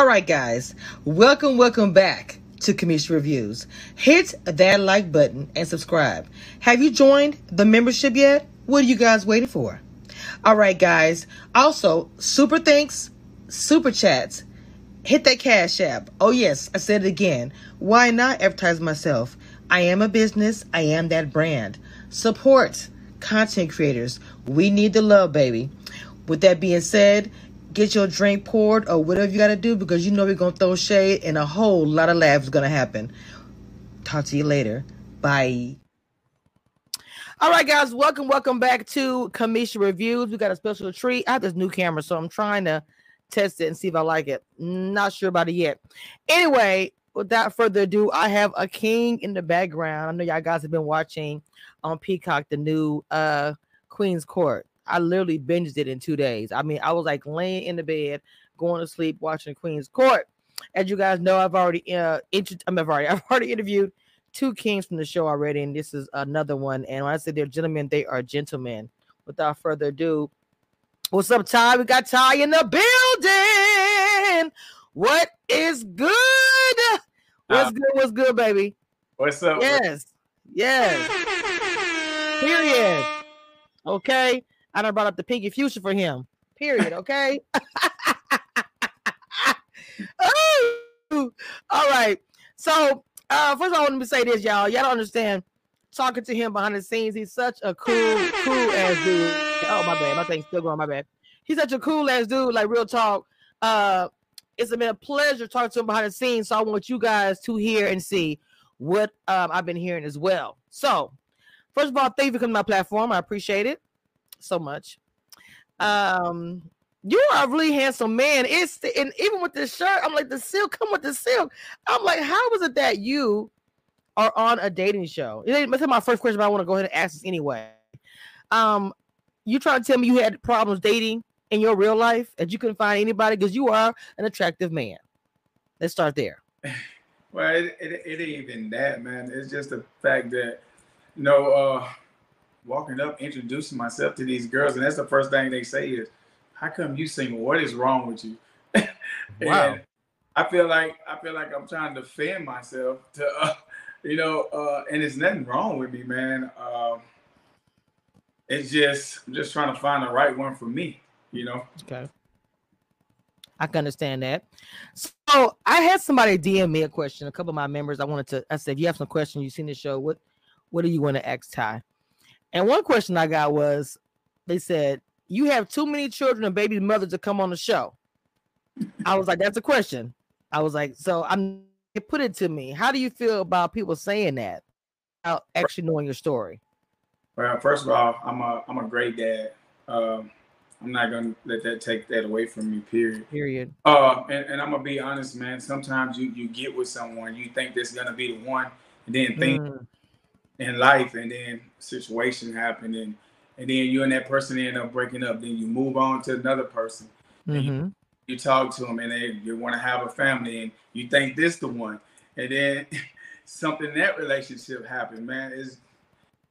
All right, guys, welcome, welcome back to Cameshia Reviews. Hit that like button and subscribe. Have you joined the membership yet? What are you guys waiting for? All right, guys. Also, super thanks, super chats. Hit that cash app. Oh, yes, I said it again. Why not advertise myself? I am a business, I am that brand. Support content creators. We need the love, baby. With that being said, get your drink poured or whatever you got to do because you know we're going to throw shade and a whole lot of laughs going to happen. Talk to you later. Bye. All right, guys, welcome, welcome back to Cameshia Reviews. We got a special treat. I have this new camera, so I'm trying to test it and see if I like it. Not sure about it yet. Anyway, without further ado, I have a king in the background. I know y'all guys have been watching on Peacock the new uh Queen's Court. I literally binged it in two days. I mean, I was like laying in the bed, going to sleep, watching Queen's Court. As you guys know, I've already uh, I'm already I've already interviewed two kings from the show already, and this is another one. And when I say they're gentlemen, they are gentlemen. Without further ado, what's up, Ty? We got Ty in the building. What is good? What's uh, good? What's good, baby? What's up? Yes, yes. Period. Okay. I done brought up the pinky future for him. Period. Okay. all right. So uh first I want to say this, y'all. Y'all don't understand. Talking to him behind the scenes, he's such a cool, cool ass dude. Oh my bad, my thing's still going. My bad. He's such a cool ass dude. Like real talk. Uh, it's been a pleasure talking to him behind the scenes. So I want you guys to hear and see what um, I've been hearing as well. So, first of all, thank you for coming to my platform. I appreciate it so much. Um, you are a really handsome man. It's and even with this shirt, I'm like the silk. Come with the silk. I'm like, how is it that you are on a dating show? That's my first question, but I want to go ahead and ask this anyway. Um, you trying to tell me you had problems dating in your real life and you couldn't find anybody because you are an attractive man. Let's start there. Well, it, it, it, ain't even that, man. It's just the fact that, you know, uh, walking up, introducing myself to these girls, and that's the first thing they say is, "How come you single? What is wrong with you?" wow. I feel like I feel like I'm trying to defend myself to, uh, you know, uh, and it's nothing wrong with me, man. Um, it's just I'm just trying to find the right one for me, you know. Okay. I can understand that. So I had somebody DM me a question. A couple of my members, I wanted to. I said, "You have some questions. You've seen the show? What, what do you want to ask Ty?" And one question I got was they said, You have too many children and baby mothers to come on the show. I was like, That's a question. I was like, So I'm put it to me. How do you feel about people saying that without actually knowing your story? Well, first of all, I'm a I'm a great dad. Um, I'm not gonna let that take that away from me. Period. Period. Uh, and, and I'm gonna be honest, man. Sometimes you you get with someone, you think that's gonna be the one, and then think mm in life and then situation happened and and then you and that person end up breaking up then you move on to another person mm-hmm. you, you, talk to them and they you want to have a family and you think this the one and then something in that relationship happened man is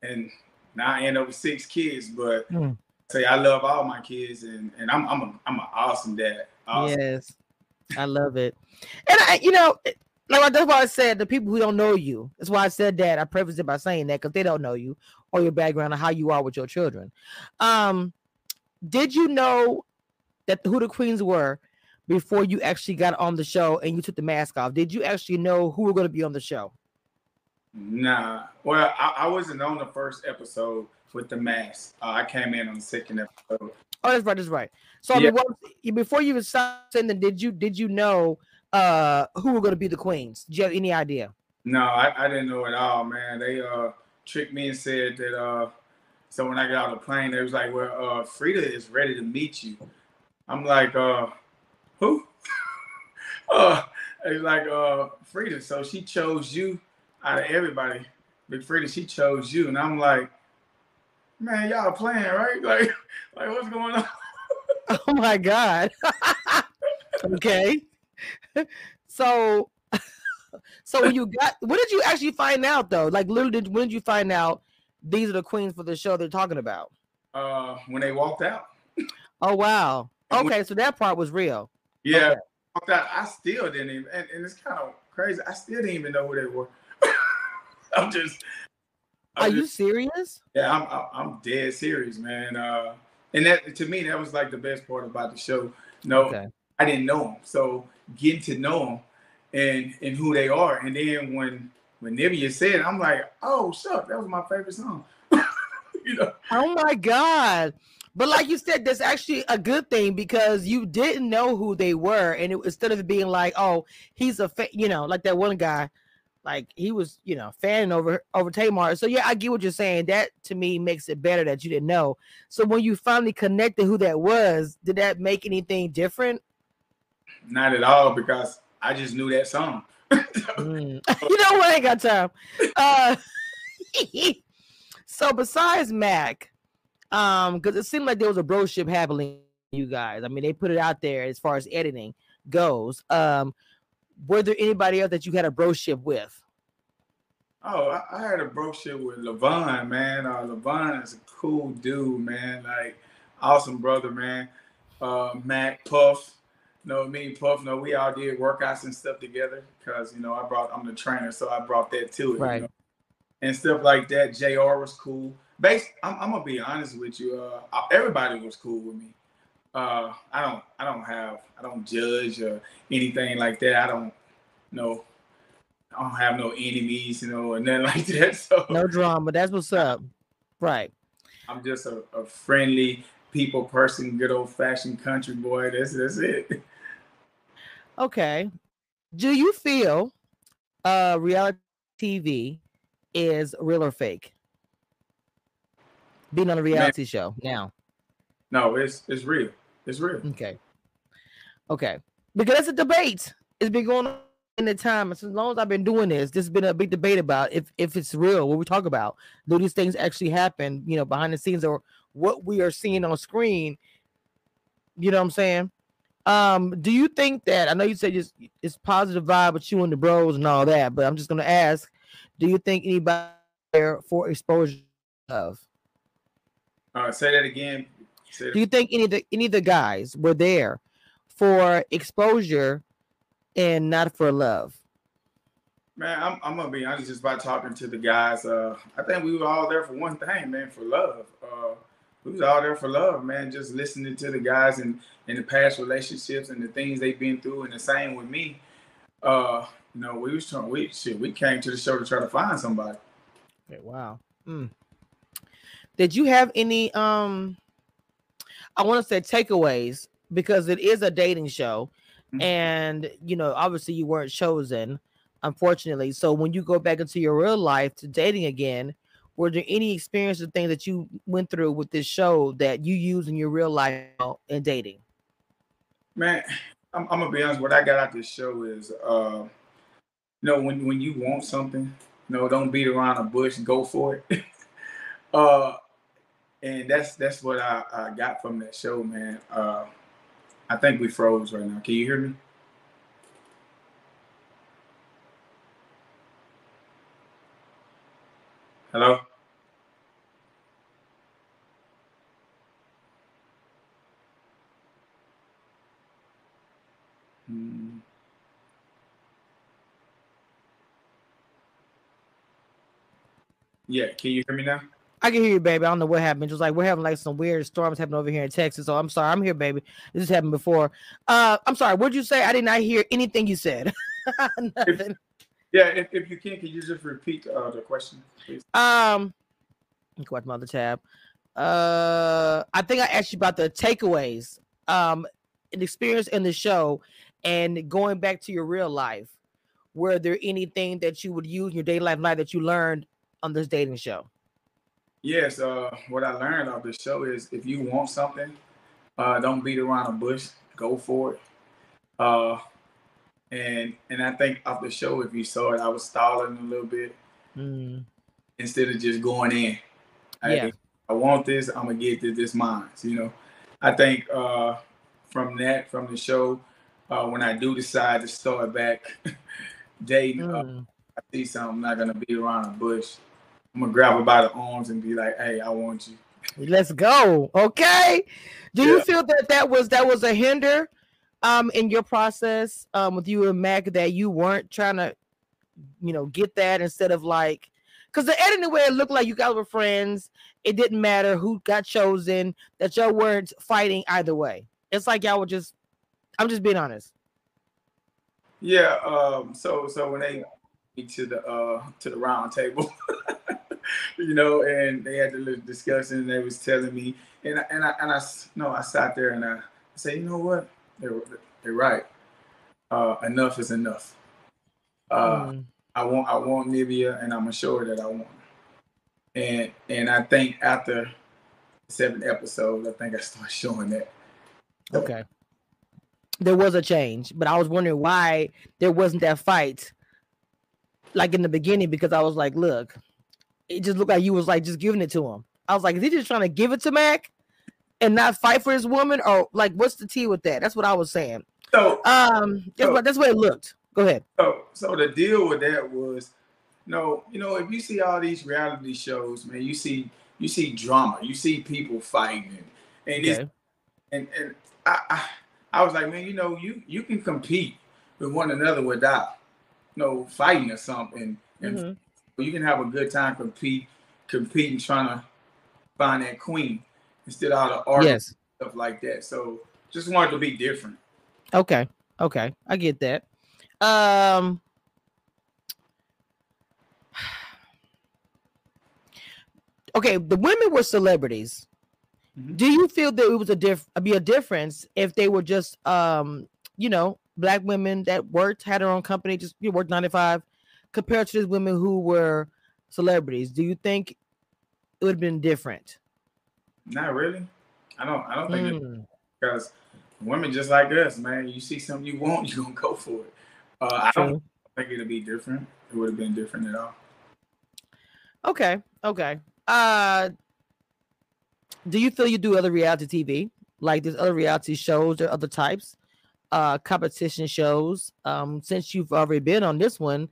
and now I end up with six kids but mm. say I love all my kids and and I'm I'm a, I'm an awesome dad awesome. yes I love it and I you know like that's why I said the people who don't know you. That's why I said that. I prefaced it by saying that because they don't know you or your background or how you are with your children. Um, did you know that who the queens were before you actually got on the show and you took the mask off? Did you actually know who were going to be on the show? Nah. Well, I, I wasn't on the first episode with the mask. Uh, I came in on the second episode. Oh, that's right. That's right. So yeah. I mean, what, before you started, did you did you know uh who were going to be the queens? Do you have any idea? No, I, I didn't know at all, man. They uh tricked me and said that uh so when I got on the plane, they was like, Well, uh Frida is ready to meet you. I'm like, uh who? uh it's like uh Frida. So she chose you out of everybody. Big Frida, she chose you. And I'm like, man, y'all playing, right? Like, like what's going on? oh my God. okay. So so when you got what did you actually find out though? Like literally when did you find out these are the queens for the show they're talking about? Uh when they walked out. oh wow. Okay, so that part was real. Yeah. Okay. I still didn't even, and, and it's kind of crazy. I still didn't even know who they were. I'm just. I'm Are just, you serious? Yeah, I'm. I'm dead serious, man. Uh, and that to me, that was like the best part about the show. No, okay. I didn't know them, so getting to know them and and who they are, and then when when Nivea said, I'm like, oh, shuck, that was my favorite song. you know? Oh my god! But like you said, that's actually a good thing because you didn't know who they were, and it, instead of being like, "Oh, he's a," fa-, you know, like that one guy, like he was, you know, fanning over over Tamar. So yeah, I get what you're saying. That to me makes it better that you didn't know. So when you finally connected who that was, did that make anything different? Not at all, because I just knew that song. mm. You know what? I ain't got time. Uh, so besides Mac, um, because it seemed like there was a broship happening. You guys, I mean, they put it out there as far as editing goes. Um, were there anybody else that you had a broship with? Oh, I, I had a broship with Levon, man. Uh, Levon is a cool dude, man. Like, awesome brother, man. Uh, Mac Puff, you know me and Puff, you know, we all did workouts and stuff together because you know I brought I'm the trainer, so I brought that to it. Right. You know? And stuff like that. JR was cool Base, I'm, I'm, gonna be honest with you. Uh, everybody was cool with me. Uh, I don't, I don't have, I don't judge or anything like that. I don't know. I don't have no enemies, you know, and nothing like that. So no drama. That's what's up. Right. I'm just a, a friendly people person, good old fashioned country boy. That's that's it. Okay. Do you feel uh reality TV is real or fake? being on a reality Man. show now? No, it's it's real. It's real. Okay. Okay. Because that's a debate. It's been going on in the time. As long as I've been doing this, this has been a big debate about if if it's real, what we talk about. Do these things actually happen, you know, behind the scenes or what we are seeing on screen? You know what I'm saying? Um, do you think that I know you said it's, it's positive vibe with you and the bros and all that, but I'm just gonna ask, do you think anybody there for exposure of? Uh, say that again. Say Do you think any of the any of the guys were there for exposure and not for love? Man, I'm, I'm gonna be honest just by talking to the guys. Uh, I think we were all there for one thing, man, for love. Uh, we was all there for love, man. Just listening to the guys and in, in the past relationships and the things they've been through, and the same with me. Uh, you know, we was trying. We shit. We came to the show to try to find somebody. Okay, wow. Mm. Did you have any um I want to say takeaways because it is a dating show mm-hmm. and you know obviously you weren't chosen unfortunately. So when you go back into your real life to dating again, were there any experiences or things that you went through with this show that you use in your real life and dating? Man, I'm, I'm gonna be honest. What I got out of this show is, uh, you know, when when you want something, you know, don't beat around a bush, go for it. uh, and that's that's what I, I got from that show, man. Uh, I think we froze right now. Can you hear me? Hello. Hmm. Yeah, can you hear me now? I can hear you, baby. I don't know what happened. Just like we're having like some weird storms happening over here in Texas. So I'm sorry. I'm here, baby. This has happened before. Uh, I'm sorry. What'd you say? I did not hear anything you said. Nothing. If, yeah, if, if you can, can you just repeat uh, the question, please? Um, go to my other tab. Uh, I think I asked you about the takeaways, um, an experience in the show, and going back to your real life. Were there anything that you would use in your daily life that you learned on this dating show? Yes, uh, what I learned off the show is if you want something, uh, don't beat around a bush. Go for it. Uh, and and I think off the show, if you saw it, I was stalling a little bit mm. instead of just going in. Yeah. I, I want this. I'm gonna get this. This mine. You know, I think uh, from that, from the show, uh, when I do decide to start back dating, uh, mm. I see something. I'm not gonna be around a bush. I'm gonna grab her by the arms and be like, "Hey, I want you." Let's go. Okay. Do yeah. you feel that that was that was a hinder um in your process um with you and Mac that you weren't trying to, you know, get that instead of like because the editing way it looked like you guys were friends. It didn't matter who got chosen, that y'all weren't fighting either way. It's like y'all were just I'm just being honest. Yeah, um, so so when they to the uh to the round table, you know, and they had the little discussion, and they was telling me, and I, and I and I no, I sat there and I said, you know what, they're they're right. Uh, enough is enough. Uh, mm. I want I want Nivea, and I'm gonna show her that I want. Her. And and I think after seven episodes, I think I start showing that. Okay. There was a change, but I was wondering why there wasn't that fight like in the beginning because I was like, look, it just looked like you was like just giving it to him. I was like, is he just trying to give it to Mac and not fight for his woman, or like what's the tea with that? That's what I was saying. So um, that's so, what that's what it looked. Go ahead. So so the deal with that was, no, you know, if you see all these reality shows, man, you see you see drama, you see people fighting, and okay. and and I, I I was like, man, you know, you you can compete with one another without you know fighting or something, and mm-hmm you can have a good time compete competing trying to find that queen instead of all the art yes. stuff like that. So just wanted to be different. Okay. Okay. I get that. Um Okay, the women were celebrities. Mm-hmm. Do you feel that it was a diff be a difference if they were just um, you know, black women that worked, had their own company, just you know, worked 95 compared to these women who were celebrities? Do you think it would have been different? Not really. I don't. I don't think mm. because women just like us, man. You see something you want, you're gonna go for it. Uh, I don't think it'd be different. It would have been different at all. Okay. Okay. Uh, do you feel you do other reality TV like there's other reality shows or other types, uh, competition shows? Um, since you've already been on this one,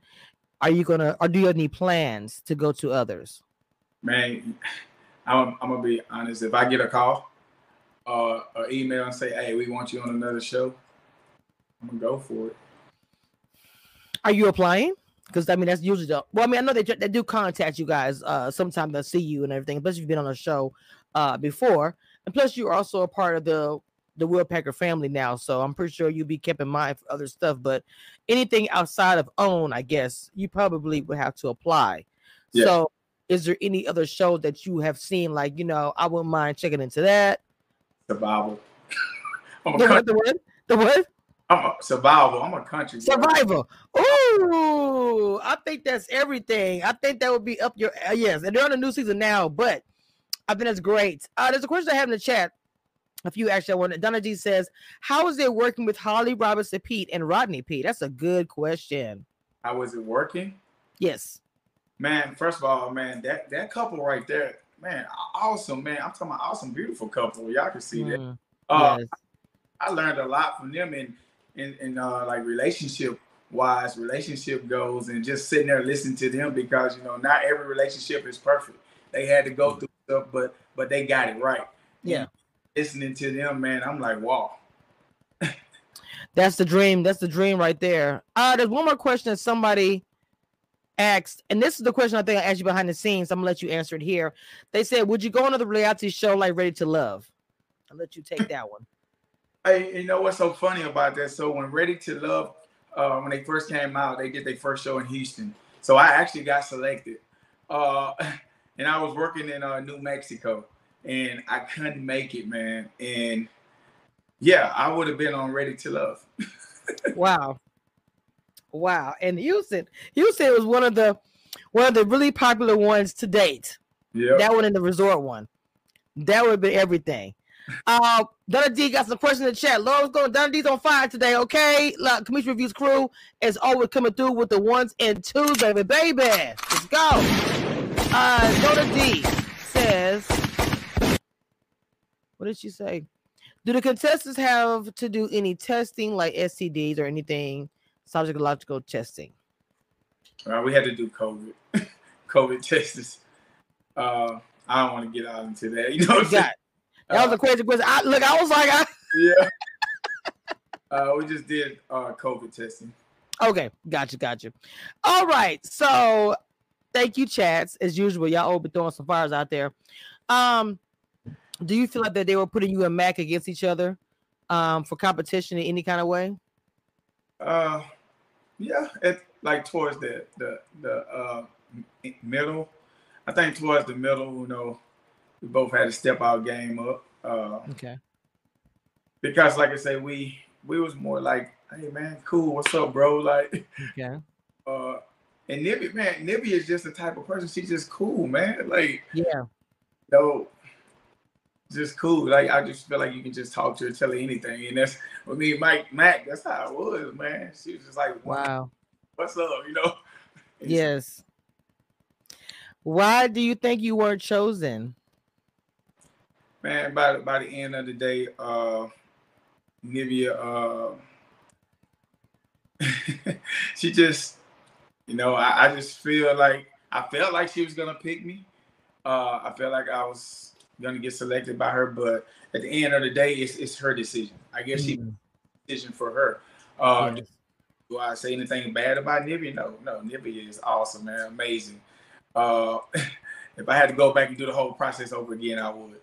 are you gonna or do you have any plans to go to others? Man, I'm, I'm gonna be honest. If I get a call uh, or email and say, "Hey, we want you on another show," I'm gonna go for it. Are you applying? Because I mean, that's usually the. Well, I mean, I know they they do contact you guys. Uh, sometimes they'll see you and everything. Plus, you've been on a show uh before, and plus, you're also a part of the the Will Packer family now, so I'm pretty sure you'll be kept in mind for other stuff. But anything outside of OWN, I guess you probably would have to apply. Yeah. So, is there any other show that you have seen? Like, you know, I wouldn't mind checking into that. Survival. the, what, the what? The what? I'm a survival. I'm a country. Survival. Oh, I think that's everything. I think that would be up your uh, yes, and they're on a new season now, but I think that's great. Uh, there's a question I have in the chat a few actually I want Donna G says, How is it working with Holly Robinson Peete and Rodney Peete? That's a good question. How is it working? Yes. Man, first of all, man, that that couple right there, man, awesome, man. I'm talking about awesome, beautiful couple. Y'all can see mm, that. Uh, yes. I learned a lot from them in in, in uh, like relationship wise, relationship goals, and just sitting there listening to them because you know not every relationship is perfect. They had to go mm. through stuff, but but they got it right. Yeah listening to them, man, I'm like, wow. That's the dream. That's the dream right there. Uh, there's one more question that somebody asked, and this is the question I think I asked you behind the scenes. I'm gonna let you answer it here. They said, Would you go on another reality show like Ready to Love? I'll let you take that one. Hey, you know what's so funny about that? So when Ready to Love, uh, when they first came out, they did their first show in Houston. So I actually got selected. Uh, and I was working in uh, New Mexico and I couldn't make it, man. And yeah, I would have been on Ready to Love. wow. Wow. And Houston, Houston was one of the one of the really popular ones to date. Yeah. That one in the resort one. That would have been everything. Uh Donna D got some questions in the chat. Laura's going Donna D's on fire today, okay? Like, Cameshia Reviews crew is always coming through with the ones and twos, baby, baby. Let's go. Uh Donna D says what did she say? Do the contestants have to do any testing like STDs or anything psychological testing? Uh, we had to do COVID, COVID tests. Uh, I don't want to get out into that. You know, what I'm saying? that was a crazy question. I, look, I was like, I, yeah. Uh, we just did uh COVID testing. Okay, gotcha, gotcha. All right, so thank you, chats. As usual, y'all all be throwing some fires out there. Um, do you feel like that they were putting you and Mac against each other, um, for competition in any kind of way? Uh, yeah, it like towards the the the uh middle. I think towards the middle, you know, we both had to step our game up. Uh, okay. Because, like I say, we we was more like, hey man, cool, what's up, bro? Like, okay. Uh, and Nibby, man, Nibby is just the type of person. She's just cool, man. Like, yeah, no, just cool. Like, I just feel like you can just talk to her, tell her anything, and that's with me, Mike Mac. That's how it was, man. She was just like, wow, what's up, you know? And yes. Why do you think you weren't chosen? Man, by the, by the end of the day, uh, Nivea, uh, she just, you know, I, I, just feel like I felt like she was gonna pick me. Uh, I felt like I was gonna get selected by her, but at the end of the day, it's it's her decision. I guess mm. she decision for her. Uh. Do I say anything bad about Nivea? No, no. Nivea is awesome, man, amazing. Uh, if I had to go back and do the whole process over again, I would.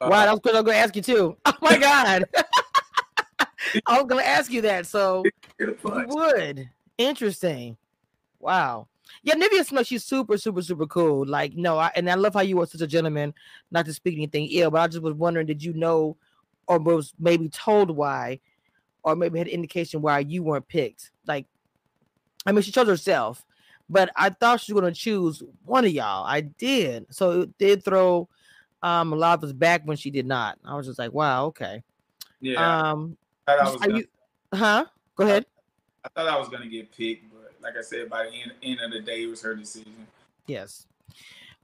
Uh, wow, that was good. I'm going to ask you too. Oh my god, I was going to ask you that. So you would interesting. Wow. Yeah, Nivea Snow, she's super, super, super cool. Like, no, I, and I love how you were such a gentleman, not to speak anything ill, but I just was wondering, did you know or was maybe told why, or maybe had indication why you weren't picked? Like, I mean, she chose herself, but I thought she was going to choose one of y'all. I did. So it did throw um a lot of us back when she did not. I was just like, wow, okay. Yeah. Um, gonna, you, huh? Go ahead. I, I, thought I was gonna get picked, like I said, by the end, end of the day, it was her decision. Yes.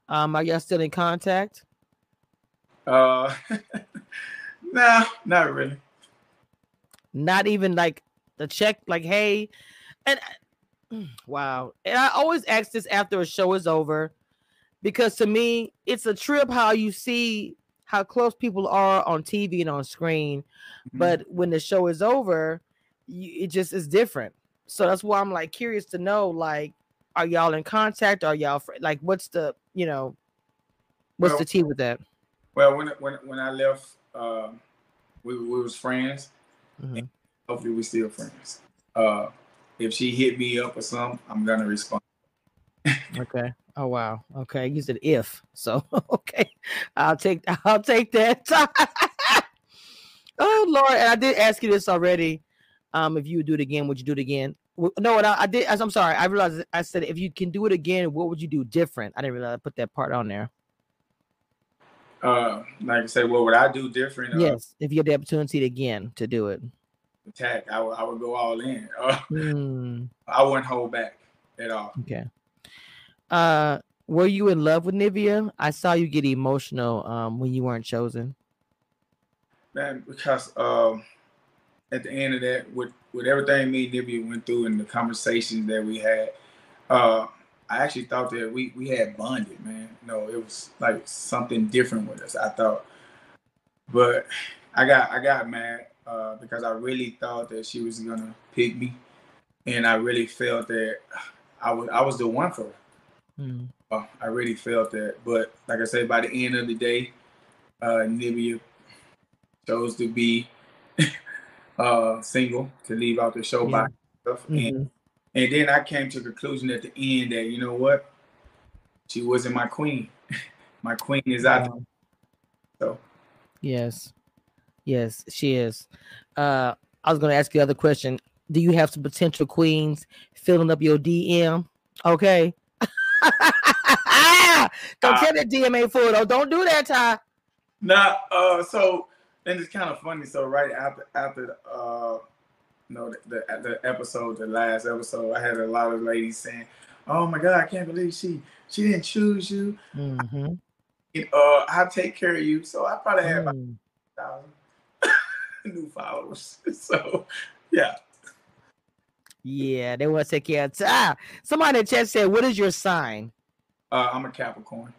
Um, are y'all still in contact? Uh, nah, not really. Not even like the check, like, hey, and wow. And I always ask this after a show is over because to me, it's a trip how you see how close people are on TV and on screen, mm-hmm. but when the show is over, you, it just is different. So that's why I'm like curious to know, like, are y'all in contact? Are y'all fr- like, what's the, you know, what's well, the tea with that? Well, when when when I left, uh, we we was friends. Mm-hmm. Hopefully, we still friends. Uh, if she hit me up or something, I'm gonna respond. okay. Oh wow. Okay. You said if. So okay. I'll take I'll take that. oh Lord. And I did ask you this already. Um, if you would do it again, would you do it again? No, what I, I did as I'm sorry, I realized I said if you can do it again, what would you do different? I didn't realize I put that part on there. Uh like I say, what would I do different? Uh, yes, if you had the opportunity again to do it. Attack, I would I would go all in. Uh, mm. I wouldn't hold back at all. Okay. Uh, were you in love with Nivea? I saw you get emotional um when you weren't chosen. Man, because um at the end of that, with with everything me and Nivea went through and the conversations that we had, uh, I actually thought that we we had bonded, man. No, it was like something different with us. I thought, but I got I got mad uh, because I really thought that she was gonna pick me, and I really felt that I was I was the one for her. Mm. Uh, I really felt that. But like I said, by the end of the day, uh, Nivea chose to be uh, single to leave out the show yeah. by herself. Mm-hmm. And, and then I came to the conclusion at the end that, you know what? She wasn't my queen. my queen is out there. So. Yes. Yes, she is. Uh, I was going to ask you the other question. Do you have some potential queens filling up your DM? Okay. Don't uh, tell that DMA full though. Don't do that, Ty. Nah, uh, so and it's kind of funny. So right after after uh, you know, the, the, the episode, the last episode, I had a lot of ladies saying, "Oh my God, I can't believe she she didn't choose you." Mm-hmm. Uh, I'll take care of you. So I probably have mm. thousand new followers. So yeah. Yeah, they want to take care of. Ah, somebody in the chat said, "What is your sign?" Uh, I'm a Capricorn.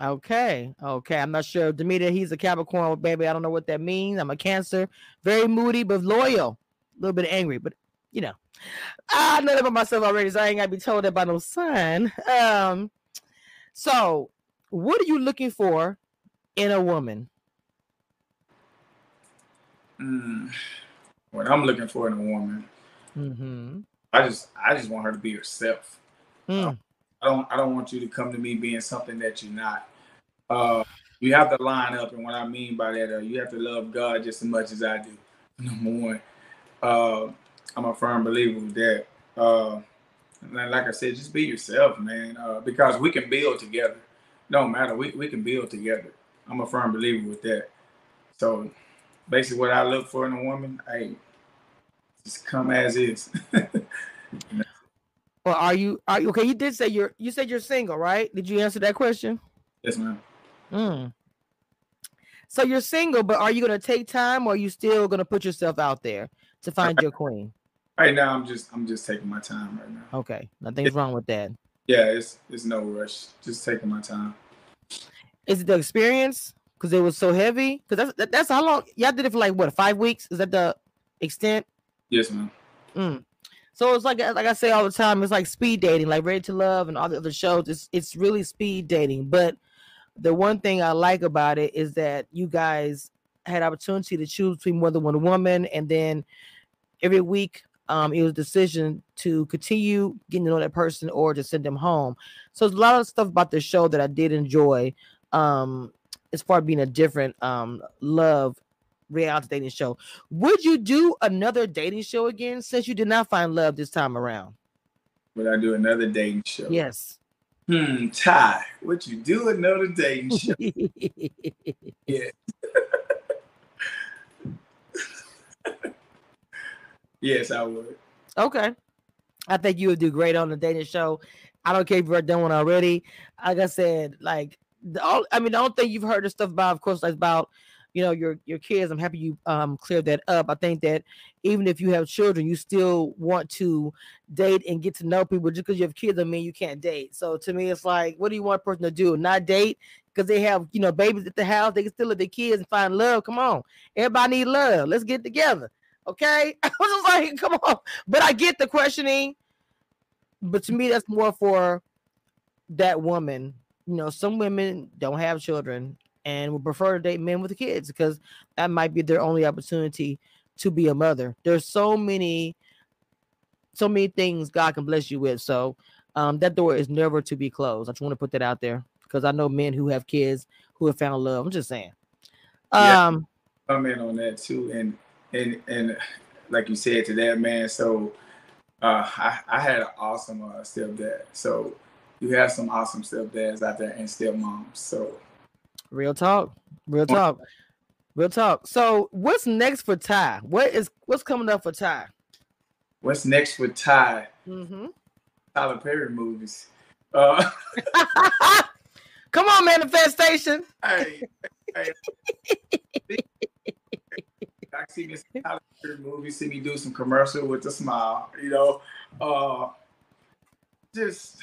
Okay, okay. I'm not sure. Demeter, he's a Capricorn, baby. I don't know what that means. I'm a Cancer, very moody but loyal. A little bit angry, but you know, I know that about myself already, so I ain't gotta be told that by no son. Um, so what are you looking for in a woman? Mm, what I'm looking for in a woman, mm-hmm. I just I just want her to be herself. Mm. I don't I don't want you to come to me being something that you're not. Uh, you have to line up, and what I mean by that, uh, you have to love God just as much as I do. Number one, uh, I'm a firm believer with that. Uh, like I said, just be yourself, man, uh, because we can build together. No matter, we, we can build together. I'm a firm believer with that. So basically, what I look for in a woman, hey, just come as is. well, are you are you okay? You did say you're you said you're single, right? Did you answer that question? Yes, ma'am. Mm. So you're single, but are you gonna take time or are you still gonna put yourself out there to find your queen? Right now, I'm just I'm just taking my time right now. Okay, nothing's wrong with that. Yeah, it's it's no rush. Just taking my time. Is it the experience? Because it was so heavy. Because that's that's how long y'all did it for like what five weeks? Is that the extent? Yes, ma'am. Mm. So it's like like I say all the time, it's like speed dating, like Ready to Love and all the other shows. It's it's really speed dating, but the one thing I like about it is that you guys had opportunity to choose between more than one woman, and then every week um, it was a decision to continue getting to know that person or to send them home. So there's a lot of stuff about the show that I did enjoy. Um, as far as being a different um love reality dating show. Would you do another dating show again since you did not find love this time around? Would I do another dating show? Yes. Hmm, Ty, what you do another dating show? yeah. yes, I would. Okay. I think you would do great on the dating show. I don't care if you've done one already. Like I said, like the all I mean, the only thing you've heard of stuff about, of course, like about you know your your kids i'm happy you um cleared that up. I think that even if you have children you still want to date and get to know people just because you have kids I mean you can't date. So to me it's like what do you want a person to do? Not date? Because they have you know babies at the house they can still have their kids and find love? Come on. Everybody need love. Let's get together. Okay? I was like come on. But i get the questioning. But to me that's more for that woman. You know some women don't have children and would prefer to date men with kids because that might be their only opportunity to be a mother. There's so many, so many things God can bless you with. So um, that door is never to be closed. I just want to put that out there because I know men who have kids who have found love. I'm just saying. Um, yeah, I'm in on that too, and and and like you said to that man. So uh, I I had an awesome uh, stepdad. So you have some awesome stepdads out there and stepmoms. So Real talk. Real talk. Real talk. So what's next for Ty? What is what's coming up for Ty? What's next for Ty? Mm-hmm. Tyler Perry movies. Uh, Come on, manifestation. Hey, hey. I see me Tyler Perry movie, see me do some commercial with a smile, you know. Uh just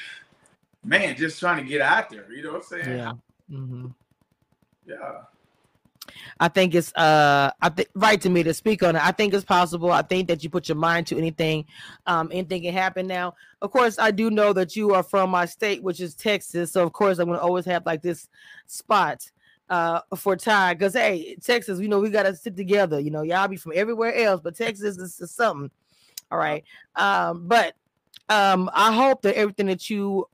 man, just trying to get out there, you know what I'm saying? Yeah. Mm-hmm. Yeah. I think it's uh I think right to me to speak on it. I think it's possible. I think that you put your mind to anything, um, anything can happen now. Of course, I do know that you are from my state, which is Texas. So of course I'm gonna always have like this spot uh for Ty because hey, Texas, you know, we gotta sit together. You know, y'all be from everywhere else, but Texas is, is something. All right. Um, but um I hope that everything that you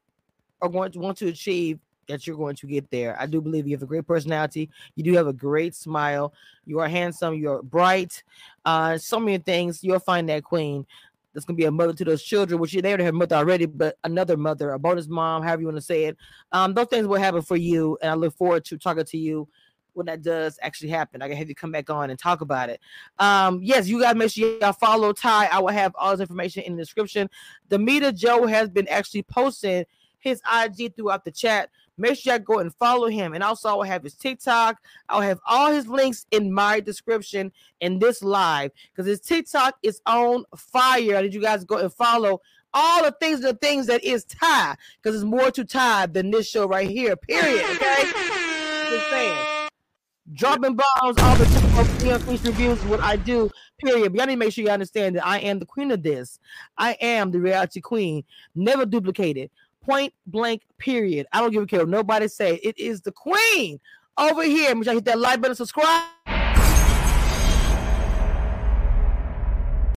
are going to want to achieve that you're going to get there. I do believe you have a great personality. You do have a great smile. You are handsome. You're bright. Uh, so many things. You'll find that queen that's gonna be a mother to those children, which they already have mother already, but another mother, a bonus mom, however you want to say it. Um, those things will happen for you, and I look forward to talking to you when that does actually happen. I can have you come back on and talk about it. Um, yes, you guys make sure y'all follow Ty. I will have all this information in the description. Meter Joe has been actually posting his IG throughout the chat. Make sure y'all go and follow him. And also, I will have his TikTok. I'll have all his links in my description in this live because his TikTok is on fire. Did you guys go and follow all the things, the things that is Ty because it's more to Ty than this show right here, period. Okay? Just saying. dropping bombs all the time. Queen's reviews what I do. Period. But y'all need to make sure you understand that I am the queen of this. I am the reality queen, never duplicated. Point blank. Period. I don't give a care nobody say. It is the queen over here. Make sure you hit that like button, subscribe.